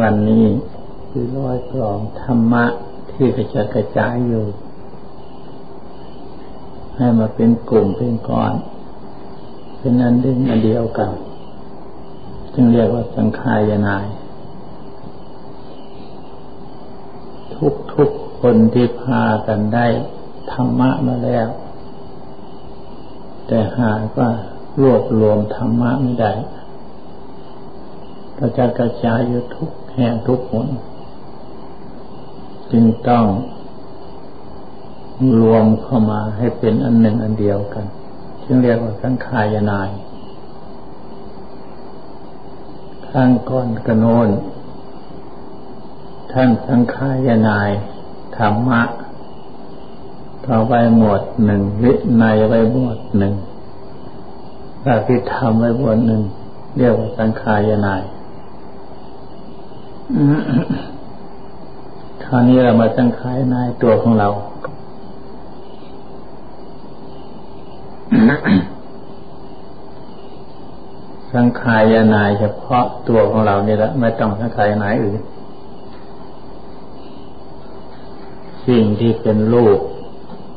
วันนี้คือร้อยกลองธรรมะที่กระจายกระจายอยู่ ให้มาเป็นกลุ่มเป็นก้อน เป็นอันดึงอันเดียวกัน จึงเรียกว่าสังขายนาย ทุกทุกคนที่พากันได้ธรรมะมาแล้ว แต่หากว่ารวบรวมธรรมะไม่ได้กระจายกระจายอยู่ทุก แห่งทุกคน จึงต้องรวมเข้ามาให้เป็นอันหนึ่งอันเดียวกันจึงเรียกว่าสังขายนายข้างก่อนกระโนนท่านสังขายนายธรรมะต่อไปหมวดหนึ่งวิในไว้หมวดหนึ่งพระพิธรรมไว้หมวดหนึ่งเรียกว่าสังขายนาย คราวนี้เรามาสังขายนายตัวของเรา สังขายนายเฉพาะตัวของเรานี่แหละไม่ต้องสังขายนายอื่น สิ่งที่เป็นรูป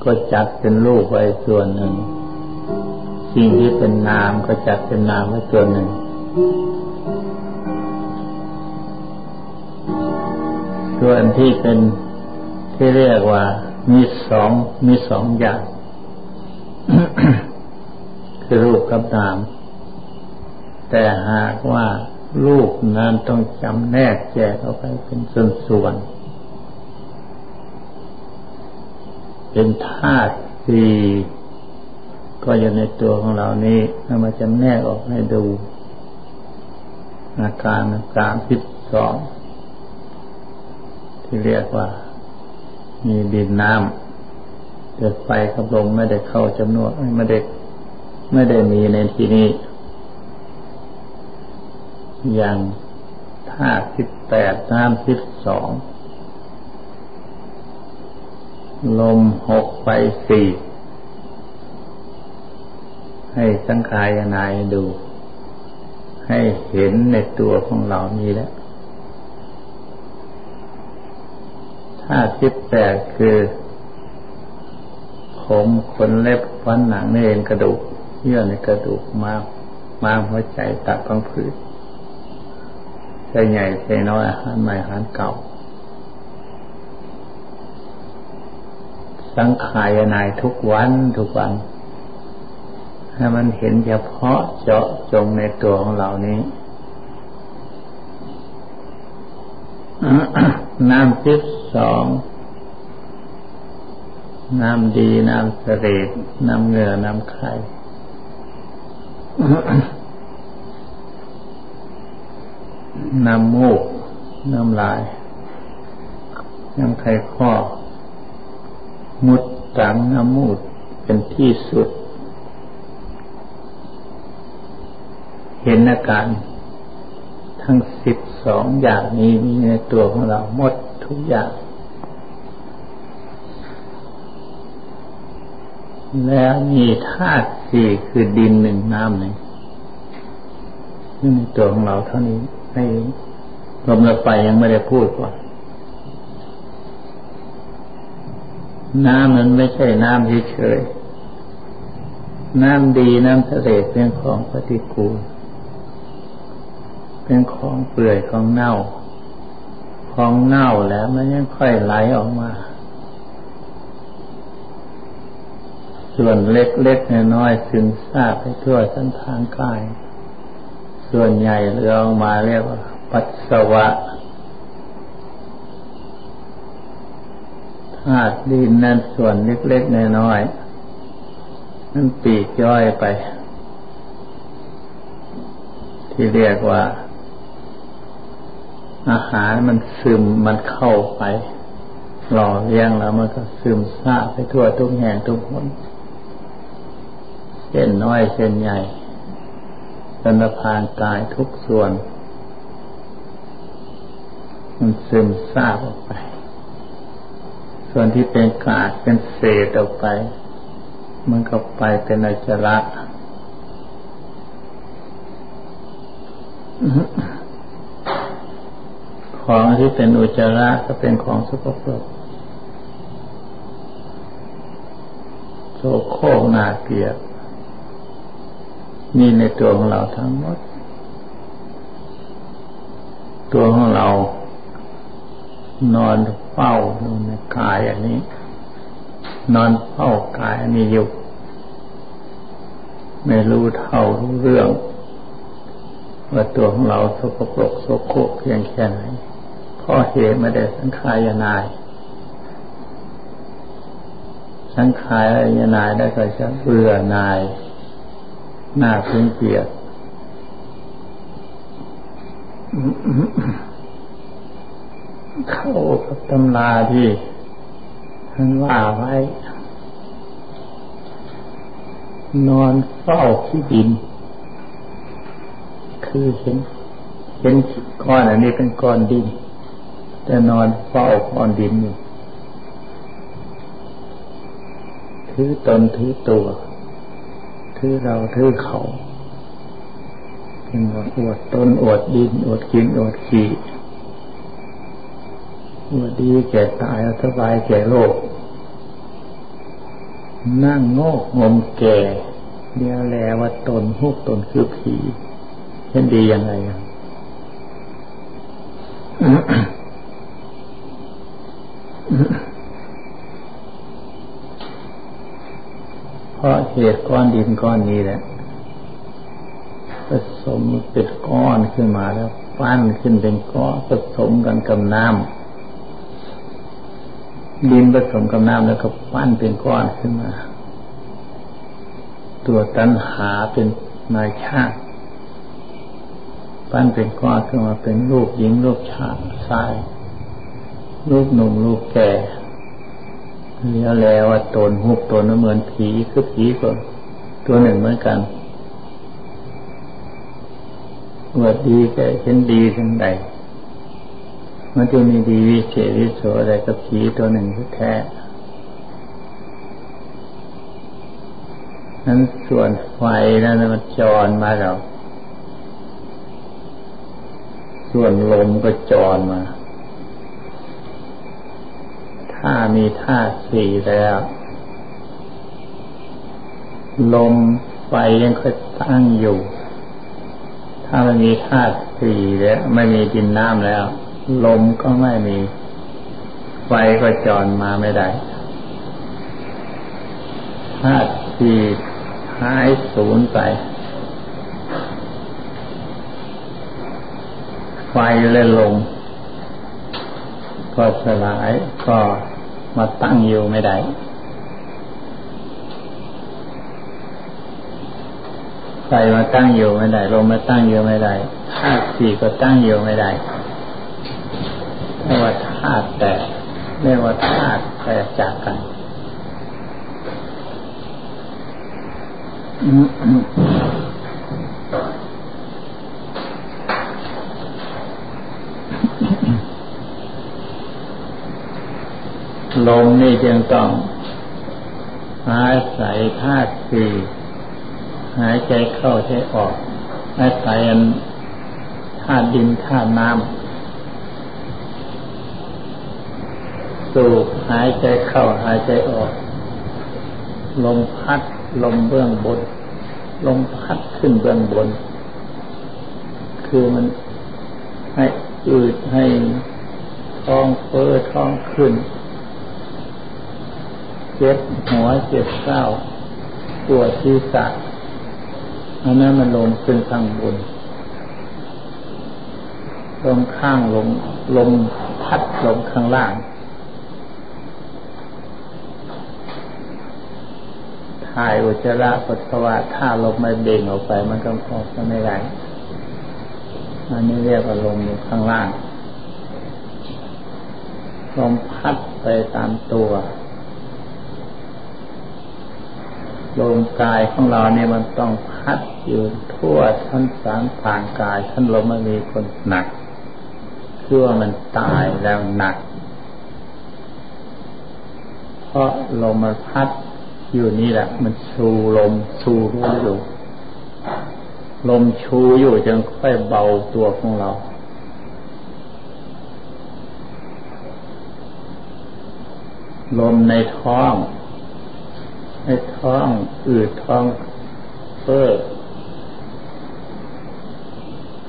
ก็จัดเป็นรูปไว้ส่วนหนึ่ง สิ่งที่เป็นนามก็จัดเป็นนามไว้ส่วนหนึ่ง ส่วนที่เป็นที่เรียกว่า มีสองมีสองอย่าง คือรูปกับนาม แต่หากว่ารูปนั้นต้องจำแนกแยกออกไปเป็นส่วนๆเป็นธาตุสี่ก็อยู่ในตัวของเรานี้เรามาจำแนกออกให้ดู อาการอาการสิบสอง ที่เรียกว่า มีดินน้ำเกิดไฟกับลมไม่ได้เข้าจำนวนไม่ได้ไม่ได้มีในที่นี้ อย่างธาตุสิบแปดน้ำสิบสองลมหกไฟสี่ให้สังขายนายดู ให้เห็นในตัวของเรานี้แล้ว ห้าสิบแปดคือ ผมขนเล็บฟันหนังเนกระดูกเยื่อในกระดูกม้ามม้ามหัวใจตับพังผืดใช่ใหญ่ใช่น้อยอาหารใหม่อาหารเก่า สังขายนายทุกวันทุกวัน ให้มันเห็นเฉพาะเจาะจงในตัวของเรานี้น้ำทิพ สองน้ำดีน้ำเสรดน้ำเหงื่อน้ำไข่น้ำมูก น้ำลาย น้ำไข่ข้อ มุดตังน้ำมูดเป็นที่สุด เห็นอาการ ทั้งสิบสองอย่างนี้มีในตัวของเราหมดทุกอย่าง แล้วมีธาตุสี่คือดินหนึ่งน้ำหนึ่งนี่ในตัวของเราเท่านี้ให้ลมละไฟยังไม่ได้พูดก่อนน้ำมันไม่ใช่น้ำเฉยๆน้ำดีน้ำทะเลเป็นของปฏิกูล เป็นของเปื่อยของเน่า ของเน่าแล้วมันยังค่อยไหลออกมา ส่วนเล็กๆน้อยๆซึมซาบไปทั่วทั้งทางกาย ส่วนใหญ่เรือออกมาเรียกว่า ปัสสาวะธาตุดินนั้นส่วนเล็กๆน้อยๆนั่นปีกย่อยไป ที่เรียกว่า อาหารมันซึมมันเข้าไปหล่อเลี้ยงแล้วมันก็ซึมซาบไปทั่วทุกแห่งทุกคน ส้นน้อยเส้นใหญ่สันพานกายทุกส่วน มันซึมซาบออกไป ส่วนที่เป็นกาดเป็นเศษออกไป มันก็ไปเป็นอจระของที่เป็นอุจจาระก็เป็นของสกปรกโสโครกนาเกียด มีในตัวของเราทั้งหมด ตัวของเรา นอนเฝ้าดูในกายอันนี้ นอนเฝ้ากายอันนี้อยู่ไม่รู้เท่ารู้เรื่อง ว่าตัวของเราสกปรกโสโครกเพียงแค่ไหนเพราะเหตุไม่ได้สังขารนาย สังขารนายได้ก็จะเบื่อนาย น้าพึงเกียดเข้ากับตำราที่ท่านว่าไว้ นอนเฝ้าที่ดิน คือเห็นเห็นก้อนอันนี้เป็นก้อนดิน แต่นอนเฝ้าก้อนดินอยู่ถือตนถือตัว ถือเราถือเขาเป็นว่าอวดตนอวดดินอวดกินอวดขี่อวดดีแก่ตายสบายแก่โลก นั่งโง่งมแก่เดียวแลว่าตนหุกตนคือผีเห็นดียังไงอะ ราะเหตุก้อนดินก้อนนี้แหละผสมเป็นก้อนขึ้นมาแล้วปั้นขึ้นเป็นก้อนผสมกันกับน้ำดินผสมกับน้ำแล้วก็ปั้นเป็นก้อนขึ้นมา ตัวตันหาเป็นนายช่างปั้นเป็นก้อนขึ้นมาเป็นลูกหญิงลูกชายชายลูกหนุ่มลูกแก่ เลี้ยแล้วว่าตนหุบตนเหมือนผีคือผีก็ตัวหนึ่งเหมือนกันว่าดีแก่เห็นดีทั้งใดมันจะมีดีวิเศษวิโสอะไรกับผีตัวหนึ่งที่แท้ นั้นส่วนไฟนั่นมันจรมาเรา ส่วนลมก็จรมาามีธาตุสี่แล้ว ลมไฟยังค่อยตั้งอยู่ ถ้ามันมีธาตุสี่แล้วไม่มีดินน้ำแล้ว ลมก็ไม่มี ไฟก็จรมาไม่ได้ธาตุสี่หายสูญไป ไฟเลยลงก็สลายก็ มาตั้งอยู่ไม่ได้ไฟมาตั้งอยู่ไม่ได้ลมมาตั้งอยู่ไม่ได้ธาตุสี่ก็ตั้งอยู่ไม่ได้เรียกว่าธาตุแต่เรียกว่าธาตุแตกจากกัน ลมนี่จึงต้องอาศัยธาตุสี่หายใจเข้าใช้ออก อาศัยธาตุดินธาตุน้ำสูบหายใจเข้าหายใจออก ลมพัดลมเบื้องบน ลมพัดขึ้นเบื้องบน คือมันให้อืดให้ท้องเฟ้อท้องขึ้น เจ็บหัวเจ็บเศร้าปวดศีรษะอันนั้นมันลมขึ้นข้างบนลมข้างลมลมพัดลมข้างล่าง ถ่ายอุจจาระปัสสาวะถ้าลมไม่เบ่งออกไป มันก็ออกไม่ได้อันนี้เรียกว่าลมอยู่ข้างล่าง ลมพัดไปตามตัว ลมกายของเราเนี่ยมันต้องพัดอยู่ทั่วทั้งสามทางกายทั้นลมไม่มีคนหนักเพื่อมันตายแล้วหนัก เพราะลมมันพัดอยู่นี่แหละ มันชูลมชูรู้อยู่ลมชูอยู่จึงค่อยเบาตัวของเราลมในท้อง ในท้องอืดท้องเฟ้อ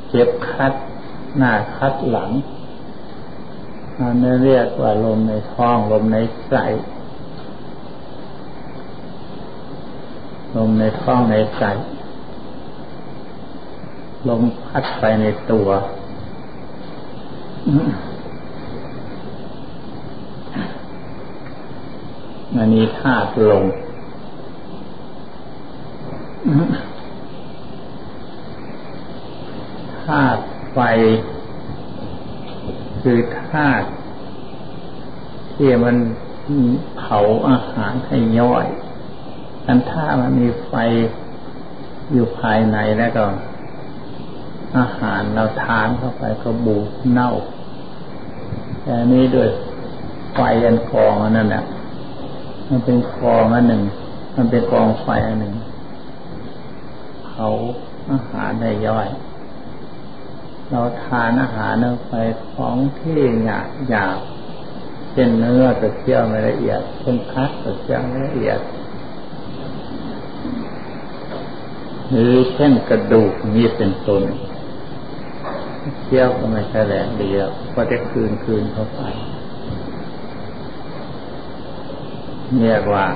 เจ็บคัด หน้าคัดหลังอันนี้เรียกว่าลมในท้องลมในใสลมในท้องในใจลมพัดไปในตัวอันนี้ธาตุลม ธาตุไฟ คือธาตุที่มันเผาอาหารให้ย่อยอันถ้ามันมีไฟอยู่ภายในแล้วก็ อาหารเราทานเข้าไปก็บูดเน่า แต่นี้ด้วยไฟอันกองอันนั้นแหละมันเป็นกองอันหนึ่ง มันเป็นกองไฟอันหนึ่ง เผาอาหารได้ย่อย เราทานอาหารเข้าไปของที่หยาบหยาบเช่นเนื้อตะเคี่ยวไม่ละเอียดเช่นคัดตะเคี่ยวไม่ละเอียดหรือเช่นกระดูกนี้เป็นต้นเที่ยวก็ไม่ใช่แหลงดีแล้วก็จะคืนคืนเข้าไปเรียกว่า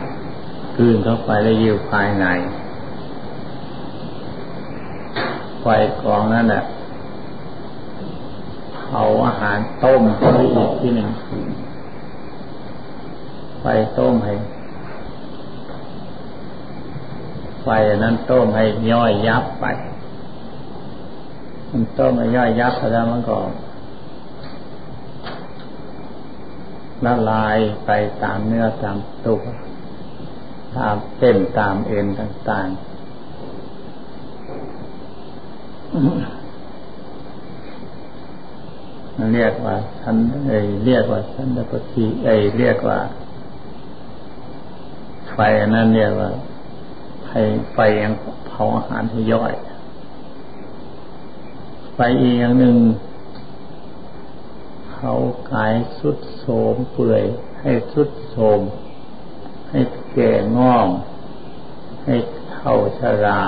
คืนเข้าไปแล้วอยู่ภายใน ไฟกองนั่นแหละเผาอาหารต้มเข้าไปอีกที่หนึ่งไฟต้มให้ไฟนั้นต้มให้ย่อยยับไป มันต้มให้ย่อยยับแล้วมันก็ละลายไปตามเนื้อตามตัวตามเส้นตามเอ็นต่าง ๆ เรียกว่าชั้นเอเรียกว่าชั้นตะปทีเอเรียกว่า ไฟนั่นเรียกว่าให้ไฟยังเผาอาหารให้ย่อย ไฟอีกอย่างหนึ่งเผากายสุดโสมเปื่อย ให้สุดโสม ให้แก่งอมให้เท่าชรา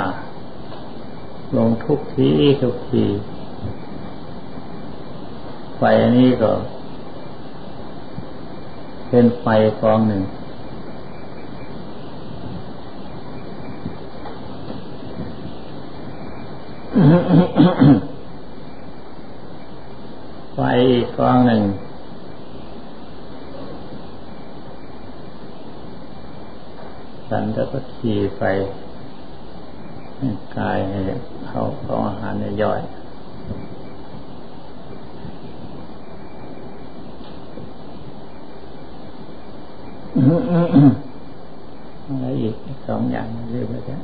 ลงทุกทีทุกทีไฟอันนี้ก็ เป็นไฟกองหนึ่ง ไฟอีกกองหนึ่งสันตะขีไฟ กายให้เข้าของอาหารในย่อยอะไรอีกสองอย่างเรียกว่าจะ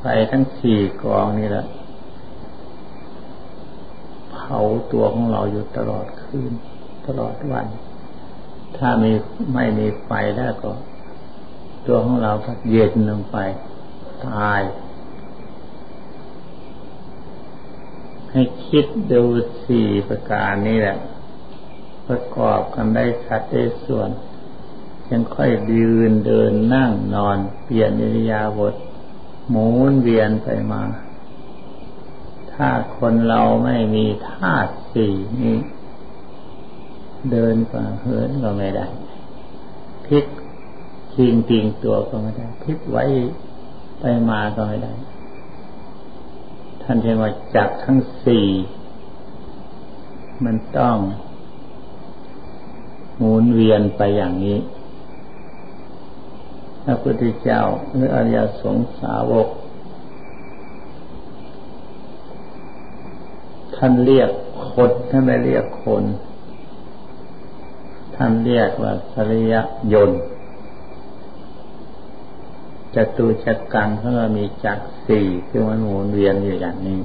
ไฟทั้งสี่กองนี่แหละ เผาตัวของเราอยู่ตลอดคืน ตลอดวัน ถ้ามีไม่มีไฟแล้วก็ ตัวของเราก็เย็นลงไปตาย ให้คิดดูสี่ประการนี้แหละ ประกอบกันได้ชัดได้ส่วนยังค่อยยืนเดินนั่งนอน เปลี่ยนอิริยาบถหมุนเวียนไปมา ถ้าคนเราไม่มีธาตุสี่นี้ เดินก็เหินก็ไม่ได้พลิก ชิงติงตัวก็ไม่ได้พลิกไว้ไปมาก็ไม่ได้ ท่านเรียกว่าจักทั้งสี่มันต้องหมุนเวียนไปอย่างนี้พระพุทธเจ้าหรืออริยสงสาวก ท่านเรียกคนท่านไม่เรียกคน ท่านเรียกว่าสริยยนต์ จตุจักกังเขาก็มีจักสี่คือมันหมุนเวียนอยู่อย่างนี้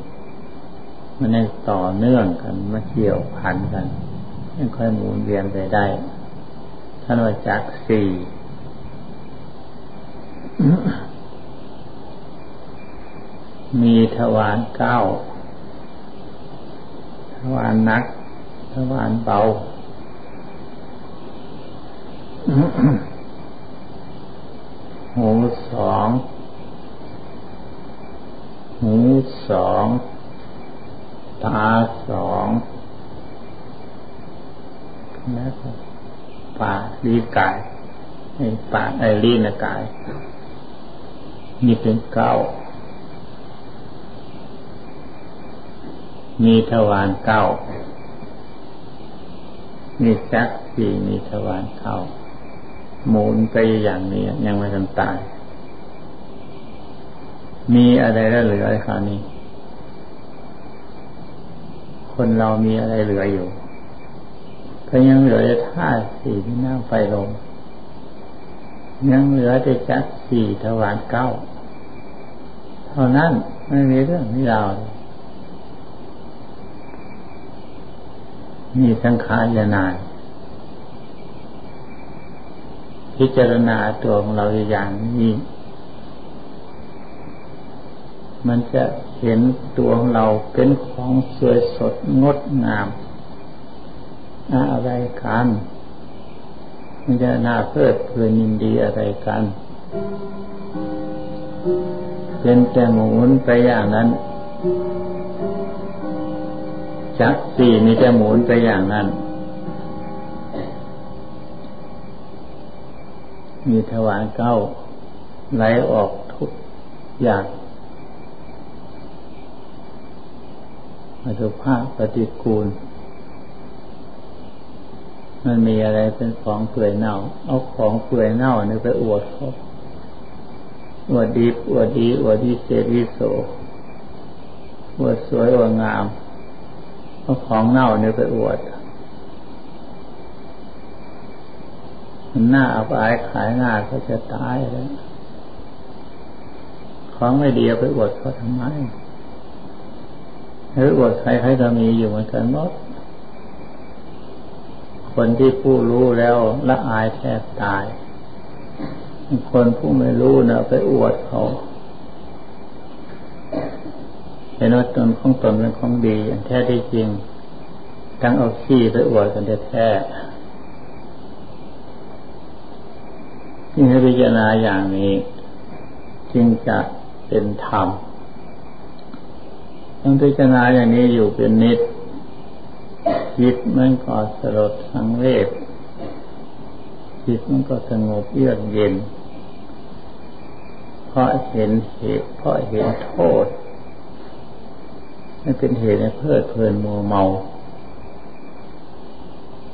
มันได้ต่อเนื่องกันมาเกี่ยวพันกันไม่ค่อยหมุนเวียนไปได้ท่านว่าจักสี่มีทวารเก้าทวารนักทวารเบา หูสองหูสอง ตาสองแล้วปากลีกายไอ้ปากไอ้ลีนกาย นี่เป็นเก้า มีทวารเก้ามีจักสี่มีทวารเก้า หมุนไปอย่างนี้ยังไม่ทันตาย มีอะไรแล้วเหลือคราวนี้ คนเรามีอะไรเหลืออยู่ก็ยังเหลือแต่ธาตุสี่ที่น้ำไฟลมยังเหลือแต่จักสี่ทวารเก้า เท่านั้นไม่มีเรื่องมีราวมีสังขารยานาน พิจารณาตัวของเราอย่างนี้มันจะเห็นตัวของเราเป็นของสวยสดงดงามอะไรกันมันจะน่าเพลิดเพลินยินดีอะไรกัน เป็นแต่หมุนไปอย่างนั้นจักสี่มีแต่หมุนไปอย่างนั้น มีถวารเก้าไหลออกทุกอย่างมาสุภาพปฏิกูล มันมีอะไรเป็นของเปื่อยเน่า เอาของเปื่อยเน่านี่ไปอวดเขาอวดดีอวดดีอวดดีเศษวิโสอวดสวยอวดงามเอาของเน่านี่ไปอวดมัน หน้าอับอายขายหน้าเขาจะตายแล้วของไม่ดีไปอวดเขาทำไมหรืออวดใครใครก็มีอยู่เหมือนกันหมดคนที่ผู้รู้แล้วละอายแทบตาย คนผู้ไม่รู้นะไปอวดเขาเห็นว่าตนของตนเป็นของดี แท้ที่จริง ทั้งเอาขี้ไปอวดกันแท้ ที่ให้พิจารณาอย่างนี้ จึงจะเป็นธรรมต้องพิจารณาอย่างนี้อยู่เป็นนิดจิตมันก็สลดสังเวชจิตมันก็สงบเยือกเย็น เพราะเห็นเหตุ เพราะเห็นโทษไม่นเป็นเหตุให้เพลิดเพลินมัวเมา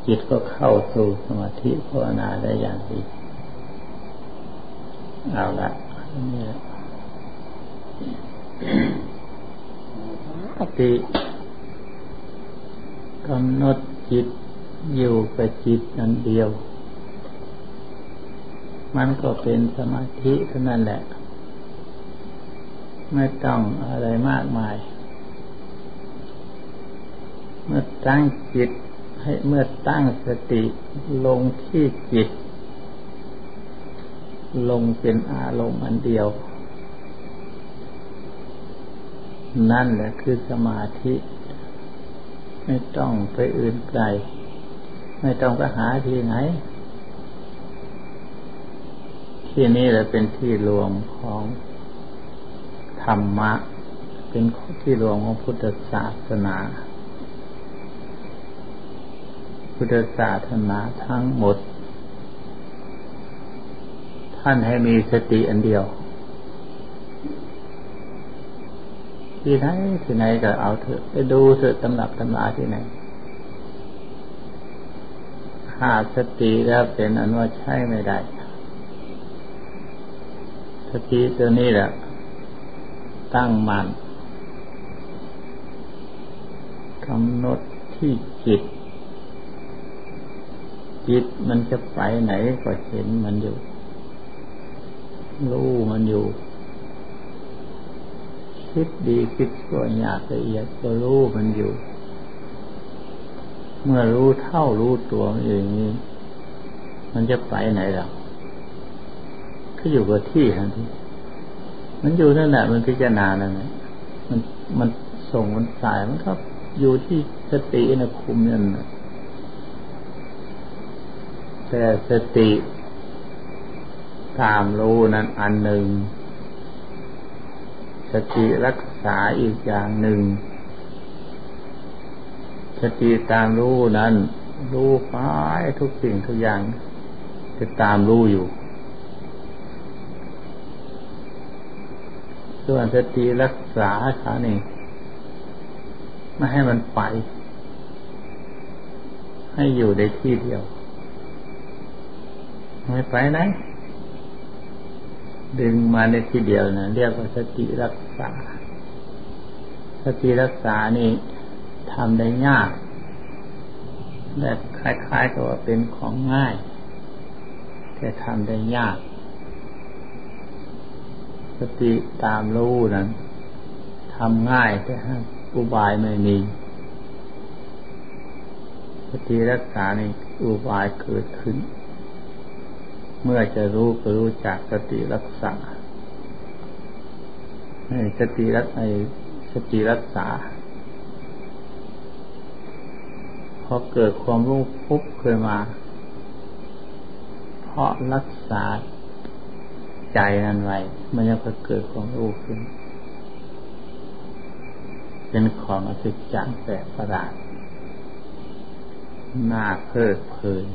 จิตก็เข้าสู่สมาธิภาวนาได้อย่างดี เอาละนี่ติกำหนดจิตอยู่กับจิตนั่นเดียว มันก็เป็นสมาธิเท่านั้นแหละ ไม่ต้องอะไรมากมาย เมื่อตั้งจิตให้เมื่อตั้งสติลงที่จิต ลงเป็นอารมณ์อันเดียว นั่นแหละคือสมาธิ ไม่ต้องไปอื่นไกล ไม่ต้องไปหาที่ไหน ที่นี้แหละเป็นที่รวมของธรรมะ เป็นที่รวมของพุทธศาสนา พุทธศาสนาทั้งหมด ท่านให้มีสติอันเดียว ที่ไหนที่ไหนก็เอาเถอะไปดูเถอะตำหนับตำราที่ไหนขาดสติแล้วเป็นอนว่าใช่ไม่ได้ สติตัวนี้แหละ ตั้งมันกำหนดที่จิต จิตมันจะไปไหนก็เห็นมันอยู่ รู้มันอยู่ คิดดีคิดชั่วยากละเอียดก็รู้มันอยู่ เมื่อรู้เท่ารู้ตัวมันอย่างนี้ มันจะไปไหนหรอก็อยู่กับที่ทันทีมันอยู่นั่นแหละมันพิจารณานั่นแหละมันมันส่งมันสายมันก็อยู่ที่สตินะคุมนั่นแต่สติ ตามรู้นั้นอันหนึ่ง สติรักษาอีกอย่างหนึ่ง สติตามรู้นั้น รู้ไปทุกสิ่งทุกอย่างจะตามรู้อยู่ ส่วนสติรักษาขานี่ไม่ให้มันไป ให้อยู่ในที่เดียว ไม่ไปไหน ดึงมาในที่เดียวนะเรียกว่าสติรักษา สติรักษานี่ทำได้ยากและคล้ายๆกับว่าเป็นของง่าย แต่ทำได้ยาก สติตามรู้นั้นทำง่ายแต่อุบายไม่มีสติรักษาในอุบายเกิดขึ้น เมื่อจะรู้ก็รู้จักสติรักษาให้สติรักไอสติรักษาพอเกิดความรู้ปุ๊บขึ้นมา เพราะรักษาใจนั้นไว้มันยังเกิดความรู้ขึ้น เป็นของอัศจรรย์แปลกประหลาดน่าเพลิดเพลิน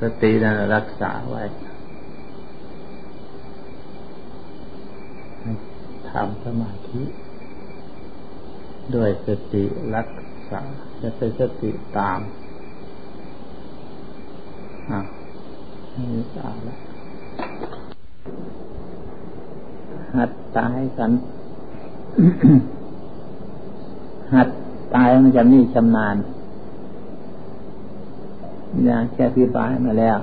สตินั้นรักษาไว้ทำสมาธิด้วยสติรักษาจะเป็นสติตามอะนี่ตามแล้วหัดตายกัน หัดตายมันจะมีชำนาญ อย่างแค่พิบายมาแล้ว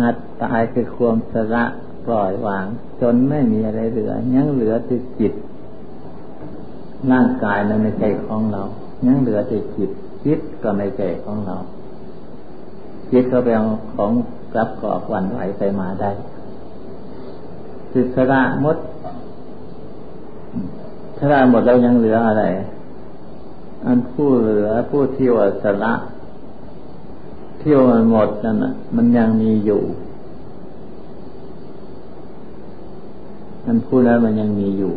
หัดตายคือความสละปล่อยวาง จนไม่มีอะไรเหลือ ยังเหลือแต่จิต ร่างกายนั้นในใจของเรา ยังเหลือแต่จิต จิตก็ในใจของเรา จิตก็เป็นของรับกอบวันไหวไปมาได้สิสระมด ถ้าได้หมดแล้วยังเหลืออะไร อันผู้เหลือผู้ที่ว่าสละเที่ยวมันหมดนั่นอะ มันยังมีอยู่อันผู้นั้นมันยังมีอยู่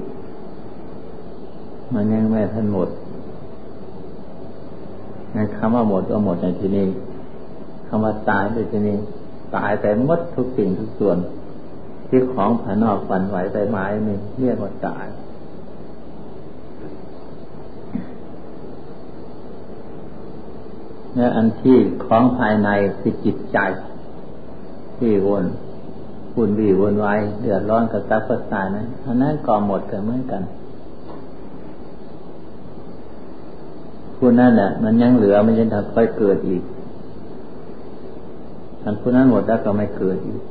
มันยังไม่ทันหมดในคำว่าหมดก็หมดในที่นี้คำว่าตายในที่นี้ตายแต่หมดทุกสิ่งทุกส่วน ที่ของภายนอกฝันไหวไปไม้นี่เรียกว่าตาย และอันที่ของภายในคือจิตใจ ที่วนคุณวีวนไว้เดือดร้อนกับกักสายนะอันนั้นก็หมดกันเหมือนกันคุณนั่นแหละมันยังเหลือมันยังทำค่อยเกิดอีกอันผู้นั้นหมดแล้วก็ไม่เกิดอีก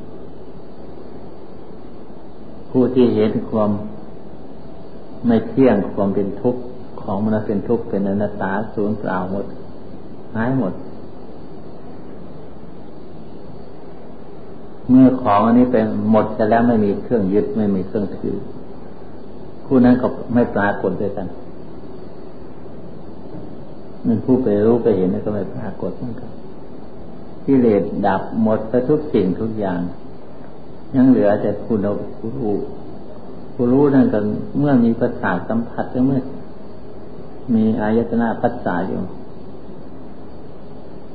ผู้ที่เห็นความไม่เที่ยงความเป็นทุกข์ของมันเป็นทุกข์เป็นอนัตตาสูญเปล่าหมด หายหมด เมื่อของอันนี้เป็นหมดจะแล้วไม่มีเครื่องยึดไม่มีเครื่องถือผู้นั้นก็ไม่ปรากฏด้วยกันมันผู้ไปรู้ไปเห็นก็ไม่ปรากฏเหมือนกันกิเลสดับหมดไปทุกสิ่งทุกอย่าง ยังเหลือแต่ผู้รู้ผู้รู้ผู้รู้นั่นก็เมื่อมีประสาทสัมผัสเมื่อมีอายตนะปัสสาอยู่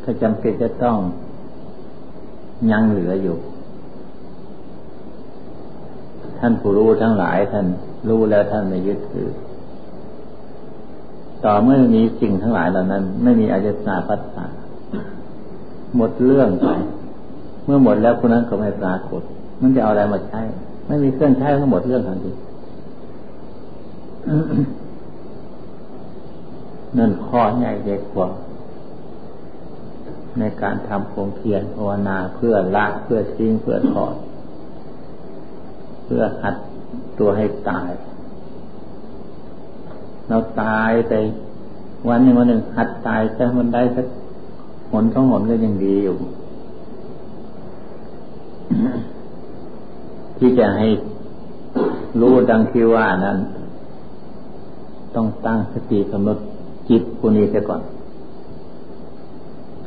ก็จำเป็นจะต้องยังเหลืออยู่ ท่านผู้รู้ทั้งหลายท่านรู้แล้วท่านไม่ยึดถือ ต่อเมื่อมีสิ่งทั้งหลายเหล่านั้น ไม่มีอายตนาพัฒนาหมดเรื่องไปเมื่อหมดแล้วคนนั้นก็ไม่ปรากฏ มันจะเอาอะไรมาใช้ ไม่มีเครื่องใช้ก็หมดเรื่องทันทีนั่นข้อใหญ่เด็กกว่า ในการทำความเพียรภาวนาเพื่อละเพื่อทิ้งเพื่อถอด เพื่อหัดตัวให้ตาย เราตายไปวันหนึ่งวันหนึ่งหัดตายแต่มันได้สักหนต้องหนก็ยังดีอยู่ ที่จะให้รู้ดังที่ว่านั้น ต้องตั้งสติกำหนดจิตผู้นี้เสียก่อน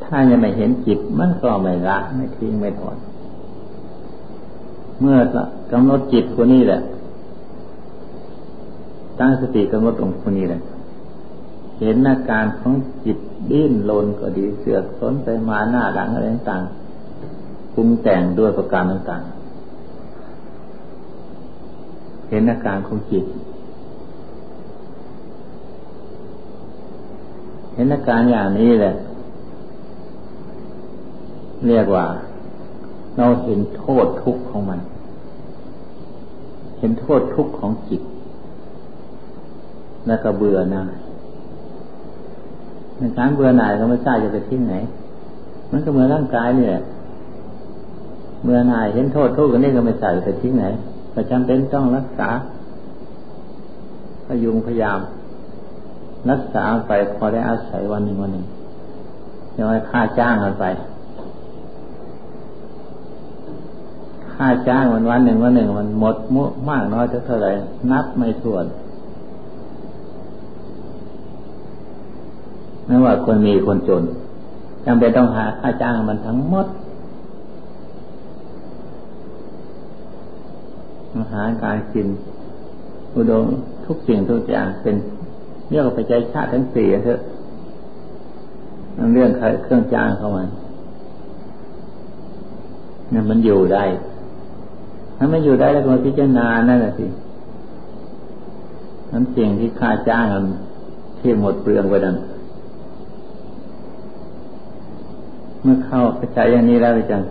ถ้ายังไม่เห็นจิตมันก็ไม่ละไม่ทิ้งไม่ถอนเมื่อกำหนดจิตผู้นี้แหละ ตั้งสติกำหนดตรงผู้นี้แหละ เห็นอาการของจิตดิ้นรนก็ดีเสือกสนไปมาหน้าหลังอะไรต่างปรุงแต่งด้วยประการต่างๆ เห็นอาการของจิต เห็นอาการอย่างนี้แหละ เรียกว่า เราเห็นโทษทุกข์ของมัน เห็นโทษทุกข์ของจิต แล้วก็เบื่อหน่ายในการเบื่อหน่ายก็ไม่ทราบจะไปทิ้งไหน มันก็เหมือนร่างกายนี่แหละเมื่อนายเห็นโทษทุกข์กันนี่ก็ไม่ใส่ไปทิ้งไหนแต่จำเป็นต้องรักษาพยุงพยายาม รักษาไปพอได้อาศัยวันหนึ่งวันหนึ่งยังไงค่าจ้างมันไป ค่าจ้างวันวันหนึ่งวันหนึ่งมันหมดมุมากน้อยเท่าไหร่นับไม่ถ้วนไม่ว่าคนมีคนจนจำเป็นต้องหาค่าจ้างมันทั้งหมดอาหารการกิน อุดมทุกสิ่งทุกอย่างเป็นเรียกว่าไปใจชาติทั้งสี่เถอะนั่นเรื่องเครื่องจ้างเข้ามาเนี่ยมันอยู่ได้ ถ้าไม่อยู่ได้แล้วก็พิจารณานั่นแหละสินั้นสิ่งที่ค่าจ้างมันที่หมดเปลืองไปนั้นเมื่อเข้าไปใจอย่างนี้แล้วจัง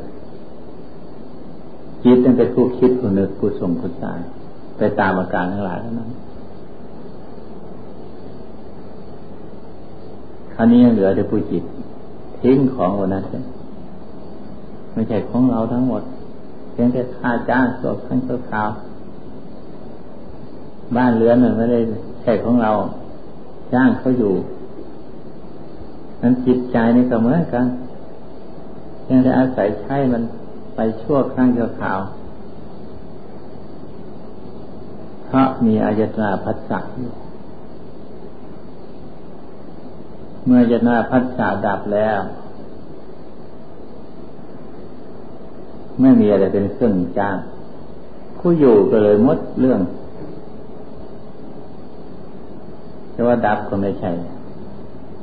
จิตนั่นเป็นผู้คิดผู้นึกผู้ส่งผู้สายไปตามอาการทั้งหลายนั้นคราวนี้เหลือแต่ผู้จิตทิ้งของวันนั้นไม่ใช่ของเราทั้งหมด เพียงแค่ค่าจ้างตัวขั้นตัวขาวบ้านเรือนมันไม่ได้ใช่ของเรา จ้างเขาอยู่ นั้นจิตใจนี่ก็เหมือนกันยังได้อาศัยใช้มันไปชั่วครั้งชั่วคราว เพราะมีอายตนาพัสสะอยู่เมื่ออายตนาพัสสะดับแล้ว ไม่มีอะไรเป็นเครื่องจ้างผู้อยู่ก็เลยมดเรื่องจะว่าดับก็ไม่ใช่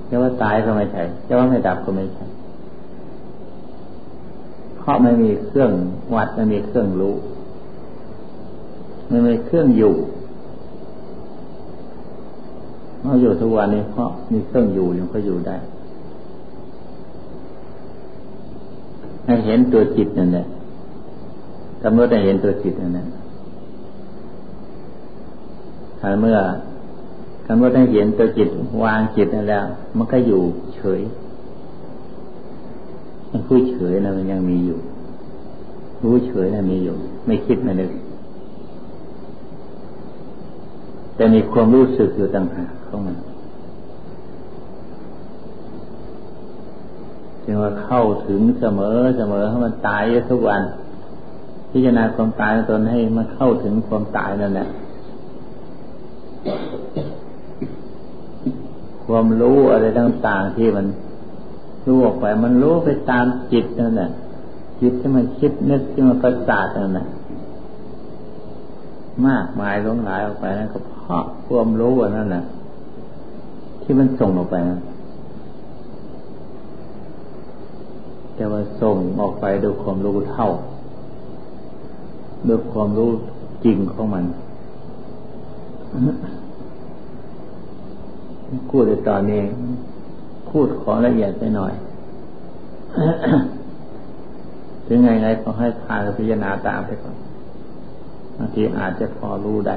จะว่าตายก็ไม่ใช่จะว่าไม่ดับก็ไม่ใช่เพราะไม่มีเครื่องวัดไม่มีเครื่องรู้ไม่มีเครื่องอยู่เราอยู่ทุกวันนี้เพราะมีเครื่องอยู่ยังก็อยู่ได้ให้เห็นตัวจิตนั่นแหละ กำหนดให้เห็นตัวจิตนั่นแหละถ้าเมื่อกำหนดให้เห็นตัวจิต วางจิตนั่นแล้ว มันก็อยู่เฉยมันผู้เฉยนะมันยังมีอยู่ รู้เฉยนะมีอยู่ ไม่คิดไม่นึกแต่มีความรู้สึกอยู่ต่างหากข้ามาจึงว่าเข้าถึงเสมอเสมอให้มันตายทุกวัน พิจารณาความตายตนให้มันเข้าถึงความตายนั่นแหละความรู้อะไรต่างๆที่มันรู้ออกไป มันรู้ไปตามจิตนั่นแหละจิตที่มันคิดนึกที่มันประสาทนั่นแหละมากมายหลงหลายออกไปนั่นก็เพราะความรู้ว่านั่นแหละที่มันส่งออกไปนะแต่ว่าส่งออกไปด้วยความรู้เท่า ด้วยความรู้จริงของมันกูดในตอนนี้พูดขอละเอียดไปหน่อย ถึงไงไงก็ให้พาพิจารณาตามไปก่อนบางทีอาจจะพอรู้ได้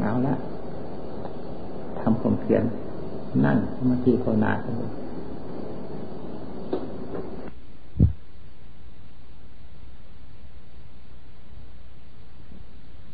เอาละทำความเพียรนั่งสมาธิภาวนากันเลย